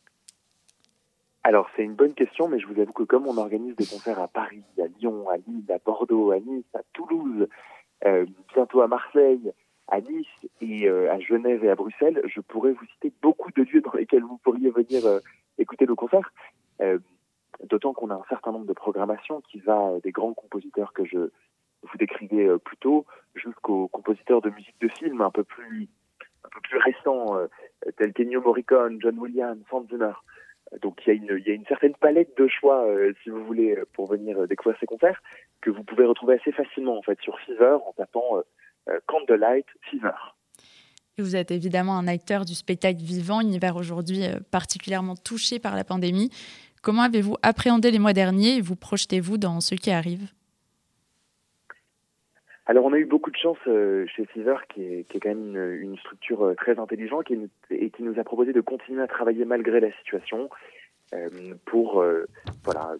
Alors, c'est une bonne question, mais je vous avoue que comme on organise des concerts à Paris, à Lyon, à Lille, à Bordeaux, à Nice, à Toulouse, euh, bientôt à Marseille, à Nice et euh, à Genève et à Bruxelles, je pourrais vous citer beaucoup de lieux dans lesquels vous pourriez venir euh, écouter nos concerts. D'autant qu'on a un certain nombre de programmations qui va des grands compositeurs que je vous décrivais euh, plus tôt jusqu'aux compositeurs de musique de film un peu plus un peu plus récents euh, tels qu'Ennio Morricone, John Williams, Hans Zimmer. Donc il y, a une, il y a une certaine palette de choix, euh, si vous voulez, pour venir découvrir ces concerts, que vous pouvez retrouver assez facilement en fait sur Fever en tapant Candlelight Fever. Vous êtes évidemment un acteur du spectacle vivant, univers aujourd'hui particulièrement touché par la pandémie. Comment avez-vous appréhendé les mois derniers et vous projetez-vous dans ce qui arrive? Alors on a eu beaucoup de chance euh, chez Fever, qui est, quand même une, structure euh, très intelligente et qui nous a proposé de continuer à travailler malgré la situation euh, pour voilà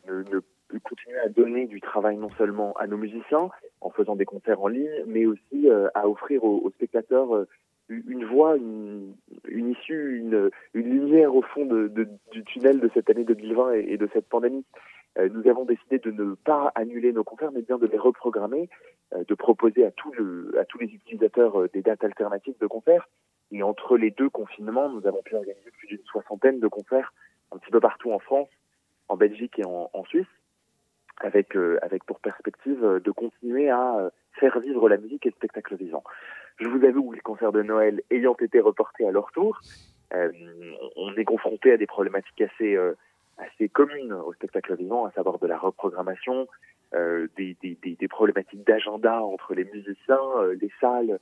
continuer à donner du travail non seulement à nos musiciens en faisant des concerts en ligne, mais aussi à offrir aux spectateurs une voie, une, une issue, une, une, lumière au fond de, de, du tunnel de cette année 2020 et, de cette pandémie. nous avons décidé de ne pas annuler nos concerts, mais bien de les reprogrammer, de proposer à, tout le, à tous les utilisateurs des dates alternatives de concerts. Et entre les deux confinements, nous avons pu organiser plus d'une soixantaine de concerts un petit peu partout en France, en Belgique et en Suisse, avec, avec pour perspective de continuer à faire vivre la musique et le spectacle vivant. Je vous avoue, les concerts de Noël ayant été reportés à leur tour, euh, on est confronté à des problématiques assez, euh, communes au spectacle vivant, à savoir de la reprogrammation, euh, des, problématiques d'agenda entre les musiciens, les salles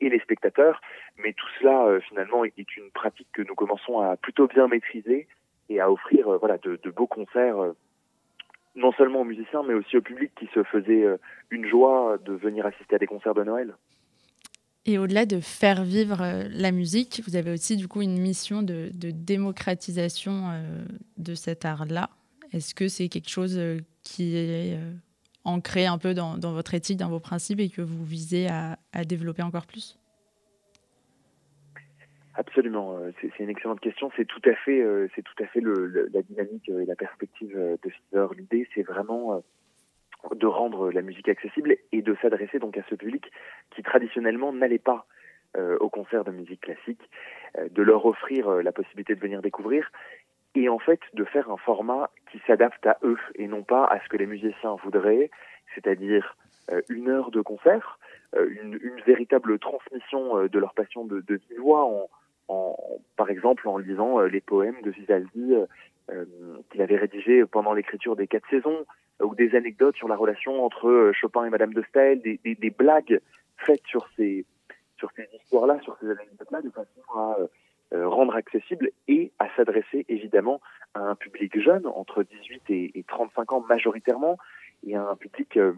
et les spectateurs. Mais tout cela, finalement, est une pratique que nous commençons à plutôt bien maîtriser et à offrir voilà, de beaux concerts non seulement aux musiciens, mais aussi au public qui se faisait une joie de venir assister à des concerts de Noël. Et au-delà de faire vivre euh, la musique, vous avez aussi du coup une mission de, démocratisation euh, de cet art-là. Est-ce que c'est quelque chose euh, qui est ancré un peu dans, votre éthique, dans vos principes et que vous visez à, développer encore plus? Absolument, c'est une excellente question. C'est tout à fait, c'est tout à fait la dynamique et la perspective de Fever. L'idée, c'est vraiment de rendre la musique accessible et de s'adresser donc à ce public qui traditionnellement n'allait pas euh, au concert de musique classique, euh, de leur offrir euh, la possibilité de venir découvrir et en fait de faire un format qui s'adapte à eux et non pas à ce que les musiciens voudraient, c'est-à-dire une heure de concert, une, véritable transmission de leur passion de, de voix, en, par exemple en lisant les poèmes de Vivaldi qu'il avait rédigés pendant l'écriture des quatre saisons, ou des anecdotes sur la relation entre euh, Chopin et Madame de Staël, des, blagues faites sur ces, sur ces histoires-là, sur ces anecdotes-là, de façon à euh, rendre accessible et à s'adresser évidemment à un public jeune, entre 18 et, et 35 ans majoritairement, et à un public euh,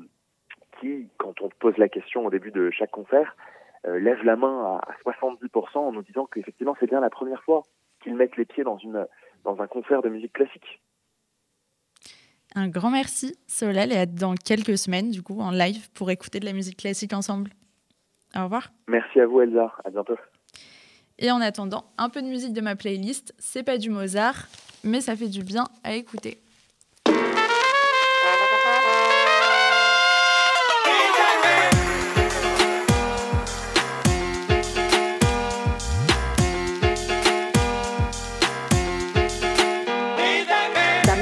qui, quand on pose la question au début de chaque concert, lève la main à, à 70% en nous disant qu'effectivement c'est bien la première fois qu'ils mettent les pieds dans, une, dans un concert de musique classique. Un grand merci, Solal, et à dans quelques semaines, du coup, en live pour écouter de la musique classique ensemble. Au revoir. Merci à vous, Elsa. À bientôt. Et en attendant, un peu de musique de ma playlist. C'est pas du Mozart, mais ça fait du bien à écouter.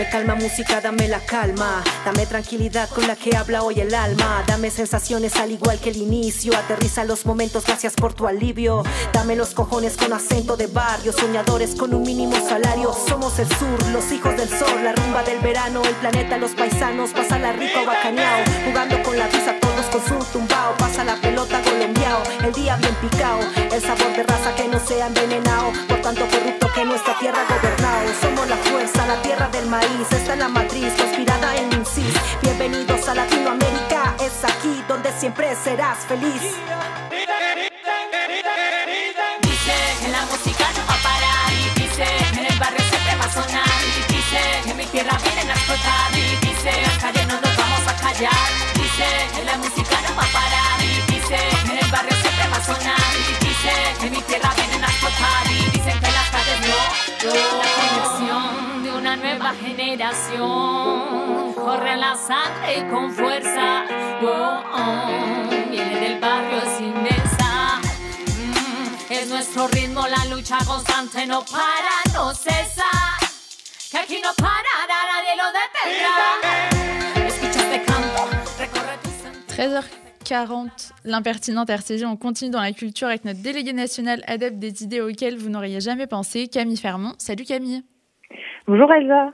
Calma, música, dame la calma. Dame tranquilidad con la que habla hoy el alma. Dame sensaciones al igual que el inicio. Aterriza los momentos, gracias por tu alivio. Dame los cojones con acento de barrio. Soñadores con un mínimo salario. Somos el sur, los hijos del sol. La rumba del verano, el planeta, los paisanos. Pasa la rico bacaneao. Jugando con la visa, todos con su tumbao. Pasa la pelota colombiao. El día bien picao. El sabor de raza que no sea envenenado. Por tanto corrupto que nuestra tierra gobernado. Somos la fuerza, la tierra del maíz esta es la matriz inspirada en INSIS. Bienvenidos a Latinoamérica, es aquí donde siempre serás feliz. Dice en la música no va a parar y dice en el barrio siempre va a sonar y dice en mi tierra vienen a explotar y dice las calles no nos vamos a callar. Dice en la música no va a parar y dice en el barrio siempre va a sonar y dice en mi tierra vienen a explotar y dicen que las calles no. no una nueva generación. Corre la sangre con fuerza. Oh, oh, viene del barrio sin mesa. Mm, es nuestro ritmo, la lucha constante no para, no cesa. Que aquí no para, nadie lo detendrá. 13h40, l'impertinente RCG, on continue dans la culture avec notre délégué national adepte des idées auxquelles vous n'auriez jamais pensé, Camille Fermont. Salut Camille. Bonjour Elsa.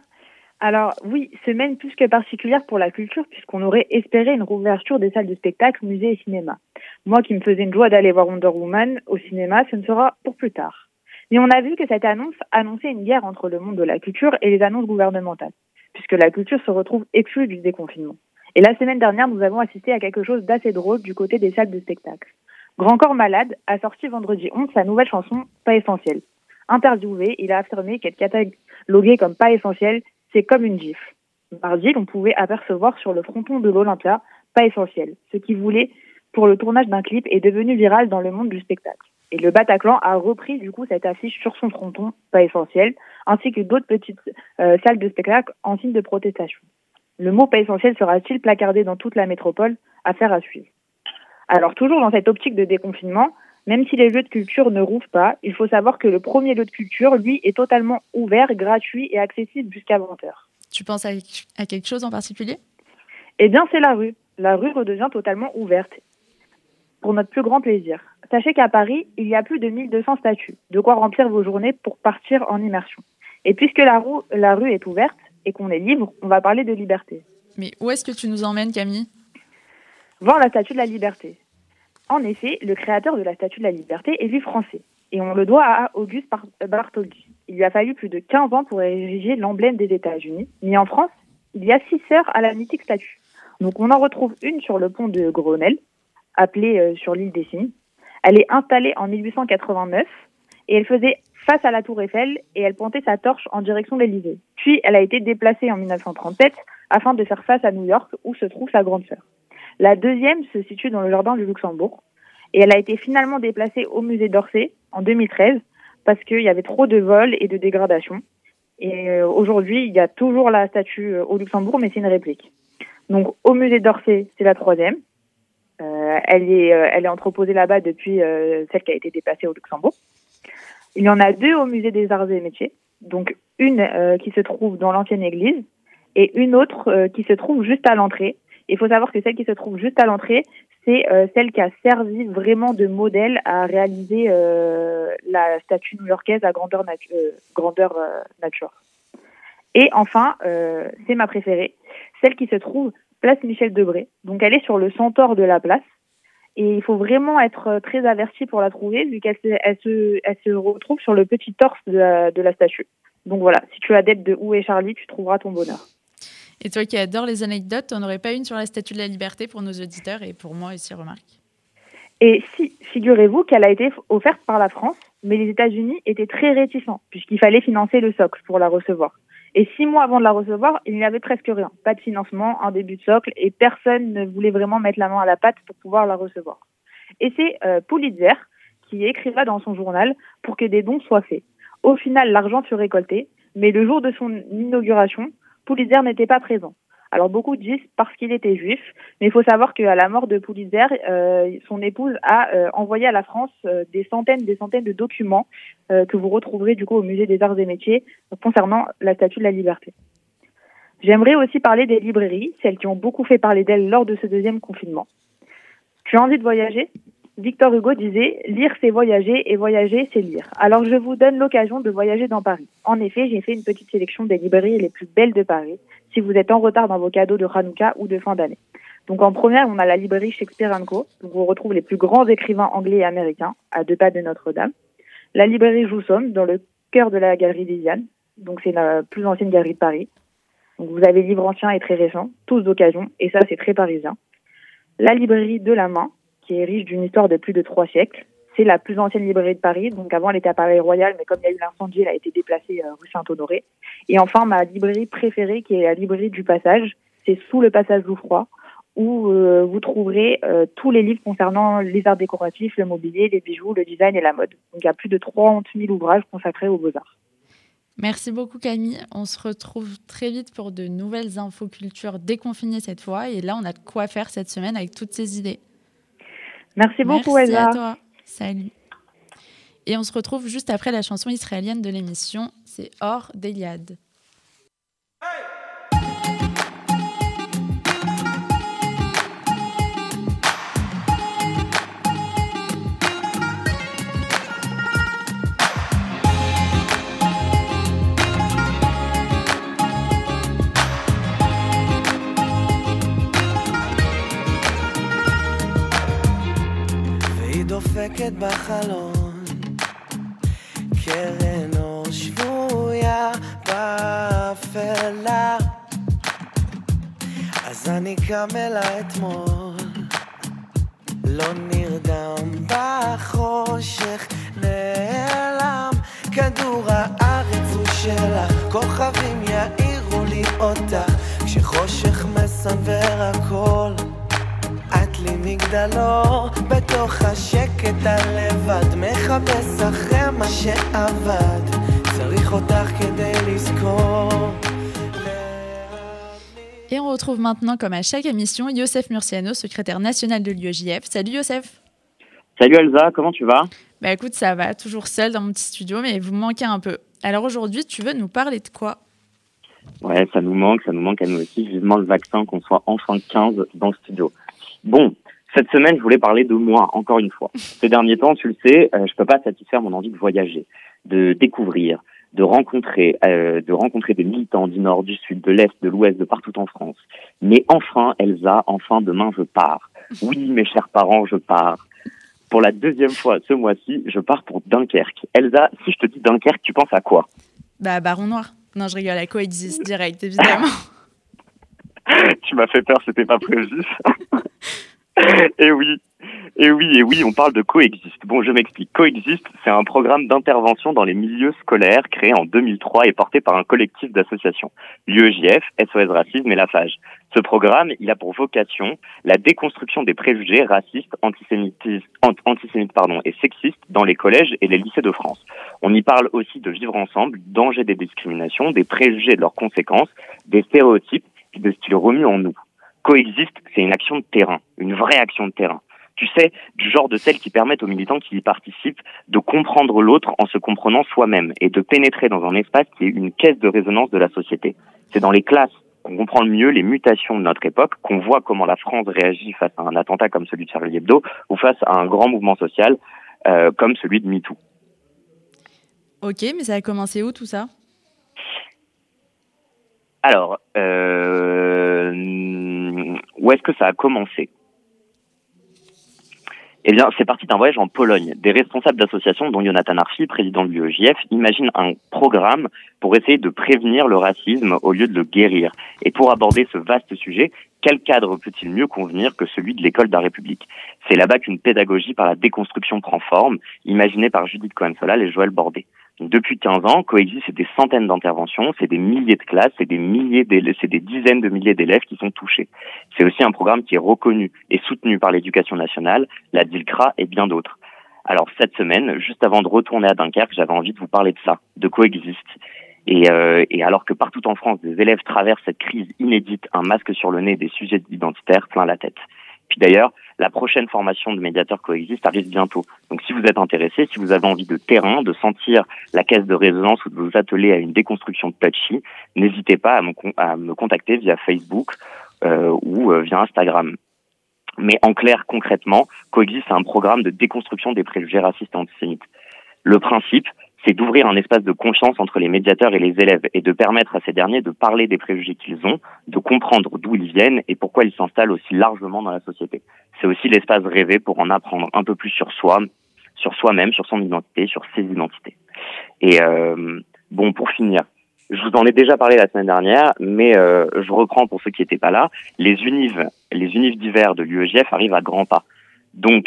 Alors oui, semaine plus que particulière pour la culture puisqu'on aurait espéré une rouverture des salles de spectacle, musées et cinéma. Moi qui me faisais une joie d'aller voir Wonder Woman au cinéma, ce ne sera pour plus tard. Mais on a vu que cette annonce annonçait une guerre entre le monde de la culture et les annonces gouvernementales, puisque la culture se retrouve exclue du déconfinement. Et la semaine dernière, nous avons assisté à quelque chose d'assez drôle du côté des salles de spectacle. Grand Corps Malade a sorti vendredi 11 sa nouvelle chanson Pas essentiel. Interviewé, il a affirmé qu'être catalogué comme pas essentiel, c'est comme une gifle. Mardi, on pouvait apercevoir sur le fronton de l'Olympia pas essentiel, ce qui voulait pour le tournage d'un clip est devenu viral dans le monde du spectacle. Et le Bataclan a repris du coup cette affiche sur son fronton pas essentiel, ainsi que d'autres petites euh, salles de spectacle en signe de protestation. Le mot pas essentiel sera-t-il placardé dans toute la métropole? Affaire à suivre. Alors toujours dans cette optique de déconfinement, même si les lieux de culture ne rouvrent pas, il faut savoir que le premier lieu de culture, lui, est totalement ouvert, gratuit et accessible jusqu'à 20h. Tu penses à, à quelque chose en particulier? Eh bien, c'est la rue. La rue redevient totalement ouverte pour notre plus grand plaisir. Sachez qu'à Paris, il y a plus de 1200 statues, de quoi remplir vos journées pour partir en immersion. Et puisque la rue est ouverte et qu'on est libre, on va parler de liberté. Mais où est-ce que tu nous emmènes, Camille? Voir la statue de la liberté. En effet, le créateur de la statue de la liberté est lui français, et on le doit à Auguste Bartholdi. Il lui a fallu plus de 15 ans pour ériger l'emblème des États-Unis, mais en France, il y a six sœurs à la mythique statue. Donc on en retrouve une sur le pont de Grenelle, appelée euh, sur l'île des Cygnes. Elle est installée en 1889 et elle faisait face à la tour Eiffel et elle pointait sa torche en direction de l'Élysée. Puis elle a été déplacée en 1937 afin de faire face à New York où se trouve sa grande sœur. La deuxième se situe dans le jardin du Luxembourg et elle a été finalement déplacée au musée d'Orsay en 2013 parce qu'il y avait trop de vols et de dégradations. Et euh, aujourd'hui, il y a toujours la statue euh, au Luxembourg, mais c'est une réplique. Donc au musée d'Orsay, c'est la troisième. Euh, elle, est, elle est entreposée là-bas depuis celle qui a été déplacée au Luxembourg. Il y en a deux au musée des arts et métiers. Donc une euh, qui se trouve dans l'ancienne église et une autre euh, qui se trouve juste à l'entrée. Il faut savoir que celle qui se trouve juste à l'entrée, c'est euh, celle qui a servi vraiment de modèle à réaliser euh, la statue new-yorkaise à grandeur, euh, grandeur euh, nature. Et enfin, c'est ma préférée, celle qui se trouve place Michel Debré. Donc elle est sur le centaure de la place. Et il faut vraiment être euh, très averti pour la trouver, vu qu'elle se, elle se, elle se retrouve sur le petit torse de la, de la statue. Donc voilà, si tu es adepte de Où est Charlie, tu trouveras ton bonheur. Et toi qui adores les anecdotes, on n'aurait pas une sur la Statue de la Liberté pour nos auditeurs et pour moi aussi, remarque. Et si, figurez-vous qu'elle a été offerte par la France, mais les États-Unis étaient très réticents, puisqu'il fallait financer le socle pour la recevoir. Et six mois avant de la recevoir, il n'y avait presque rien. Pas de financement, un début de socle, et personne ne voulait vraiment mettre la main à la pâte pour pouvoir la recevoir. Et c'est euh, Pulitzer qui écrira dans son journal pour que des dons soient faits. Au final, l'argent fut récolté, mais le jour de son inauguration, Pulitzer n'était pas présent. Alors beaucoup disent parce qu'il était juif, mais il faut savoir qu'à la mort de Pulitzer, euh, son épouse a euh, envoyé à la France euh, des centaines, des centaines de documents que vous retrouverez du coup au musée des Arts et Métiers concernant la Statue de la Liberté. J'aimerais aussi parler des librairies, celles qui ont beaucoup fait parler d'elles lors de ce deuxième confinement. Tu as envie de voyager? Victor Hugo disait Lire, c'est voyager, et voyager, c'est lire. Alors je vous donne l'occasion de voyager dans Paris. En effet, j'ai fait une petite sélection des librairies les plus belles de Paris, si vous êtes en retard dans vos cadeaux de Hanouka ou de fin d'année. Donc en première, on a la librairie Shakespeare Co. Donc on retrouve les plus grands écrivains anglais et américains, à deux pas de Notre-Dame. La librairie Joussomme, dans le cœur de la galerie Lisiane. Donc c'est la plus ancienne galerie de Paris. Donc vous avez livres anciens et très récents, tous d'occasion, et ça c'est très parisien. La librairie de la main, qui est riche d'une histoire de plus de trois siècles. C'est la plus ancienne librairie de Paris. Donc avant, elle était à Paris Royal, mais comme il y a eu l'incendie, elle a été déplacée euh, rue Saint-Honoré. Et enfin, ma librairie préférée, qui est la librairie du Passage, c'est sous le Passage Jouffroy, où euh, vous trouverez euh, tous les livres concernant les arts décoratifs, le mobilier, les bijoux, le design et la mode. Donc il y a plus de 30 000 ouvrages consacrés aux beaux-arts. Merci beaucoup Camille. On se retrouve très vite pour de nouvelles infos culture déconfinées cette fois. Et là, on a de quoi faire cette semaine avec toutes ces idées. Merci beaucoup, Merci Elsa. à toi. Salut. Et on se retrouve juste après la chanson israélienne de l'émission. C'est Or d'Eliade. דופקת בחלון. קרן אור שבויה באפלה. אז אני קם אלה אתמול לא נרדם בחושך נעלם. כדור הארץ הוא שלך כוכבים יאירו לי אותך כשחושך מסנוור הכל לי מגדלור בתוך השקט הלבד מחפש אחרי מה שאבד צריך אותך כדי לזכור Et on retrouve maintenant, comme à chaque émission, Youssef Murciano, secrétaire national de l'UEJF. Salut Youssef Salut Elsa, comment tu vas Bah écoute, ça va, toujours seul dans mon petit studio, mais vous me manquez un peu. Alors aujourd'hui, tu veux nous parler de quoi Ouais, ça nous manque, ça nous manque à nous aussi. Vivement le vaccin, qu'on soit enfin 15 dans le studio. Bon, cette semaine, je voulais parler de moi, encore une fois. Ces derniers temps, tu le sais, euh, je peux pas satisfaire mon envie de voyager, de découvrir, de rencontrer, euh, de rencontrer des militants du Nord, du Sud, de l'Est, de l'Ouest, de partout en France. Mais enfin, Elsa, enfin demain, je pars. Oui, mes chers parents, je pars. Pour la deuxième fois ce mois-ci, je pars pour Dunkerque. Elsa, si je te dis Dunkerque, tu penses à quoi? Bah, Baron Noir. Non, je rigole, la coexiste direct, évidemment. tu m'as fait peur, c'était pas prévu. et oui, et oui, et oui, on parle de Coexiste. Bon, je m'explique. Coexiste, c'est un programme d'intervention dans les milieux scolaires créé en 2003 et porté par un collectif d'associations, l'UEJF, SOS Racisme et la FAGE. Ce programme, il a pour vocation la déconstruction des préjugés racistes, antisémites, antisémites pardon, et sexistes dans les collèges et les lycées de France. On y parle aussi de vivre ensemble, danger des discriminations, des préjugés et de leurs conséquences, des stéréotypes de ce qu'ils remuent en nous. Coexiste, c'est une action de terrain, une vraie action de terrain. Tu sais, du genre de celles qui permettent aux militants qui y participent de comprendre l'autre en se comprenant soi-même et de pénétrer dans un espace qui est une caisse de résonance de la société. C'est dans les classes qu'on comprend le mieux les mutations de notre époque, qu'on voit comment la France réagit face à un attentat comme celui de Charlie Hebdo ou face à un grand mouvement social euh, comme celui de MeToo. Ok, mais ça a commencé où tout ça? Alors, euh, où est-ce que ça a commencé? Eh bien, c'est parti d'un voyage en Pologne. Des responsables d'associations, dont Jonathan Arfi, président de l'UEJF, imaginent un programme pour essayer de prévenir le racisme au lieu de le guérir. Et pour aborder ce vaste sujet, quel cadre peut-il mieux convenir que celui de l'école de la République? C'est là-bas qu'une pédagogie par la déconstruction prend forme, imaginée par Judith Cohen-Solal et Joël Bordet. Depuis 15 ans, coexistent des centaines d'interventions, c'est des milliers de classes, c'est des milliers, c'est des dizaines de milliers d'élèves qui sont touchés. C'est aussi un programme qui est reconnu et soutenu par l'éducation nationale, la DILCRA et bien d'autres. Alors cette semaine, juste avant de retourner à Dunkerque, j'avais envie de vous parler de ça, de coexiste. Et, euh, et alors que partout en France, des élèves traversent cette crise inédite, un masque sur le nez, des sujets identitaires plein la tête. Puis d'ailleurs, la prochaine formation de médiateur coexiste arrive bientôt. Donc si vous êtes intéressé, si vous avez envie de terrain, de sentir la caisse de résonance ou de vous atteler à une déconstruction de touchy, n'hésitez pas à me, contacter via Facebook euh, ou euh, via Instagram. Mais en clair, concrètement, Coexiste, un programme de déconstruction des préjugés racistes et antisémites. Le principe, c'est d'ouvrir un espace de confiance entre les médiateurs et les élèves et de permettre à ces derniers de parler des préjugés qu'ils ont, de comprendre d'où ils viennent et pourquoi ils s'installent aussi largement dans la société. C'est aussi l'espace rêvé pour en apprendre un peu plus sur soi, sur soi-même, sur son identité, sur ses identités. Et euh, bon, pour finir, je vous en ai déjà parlé la semaine dernière, mais euh, je reprends pour ceux qui n'étaient pas là. Les unives, les unives d'hiver de l'UEJF arrivent à grands pas. Donc,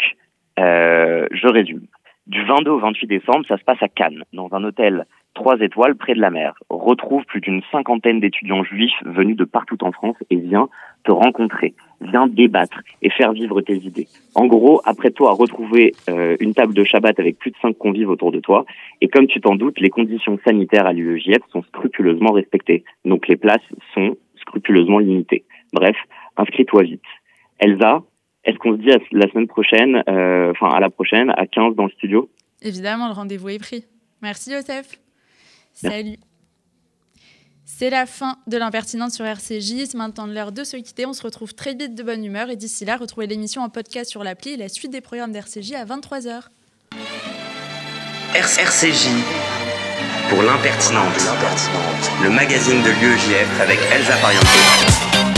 euh, je résume. Du 22 au 28 décembre, ça se passe à Cannes, dans un hôtel 3 étoiles près de la mer. Retrouve plus d'une cinquantaine d'étudiants juifs venus de partout en France et viens te rencontrer, viens débattre et faire vivre tes idées. En gros, après toi à retrouver euh, une table de Shabbat avec plus de 5 convives autour de toi. Et comme tu t'en doutes, les conditions sanitaires à l'UEJF sont scrupuleusement respectées. Donc les places sont scrupuleusement limitées. Bref, inscris-toi vite. Elsa, est-ce qu'on se dit à la semaine prochaine, euh, enfin à la prochaine, à 15 dans le studio? Évidemment, le rendez-vous est pris. Merci Joseph. Salut. C'est la fin de l'impertinente sur RCJ. C'est maintenant l'heure de se quitter. On se retrouve très vite de bonne humeur. Et d'ici là, retrouvez l'émission en podcast sur l'appli et la suite des programmes d'RCJ à 23h. RCJ pour l'impertinente, le magazine de l'UEJF avec Elsa Pariente.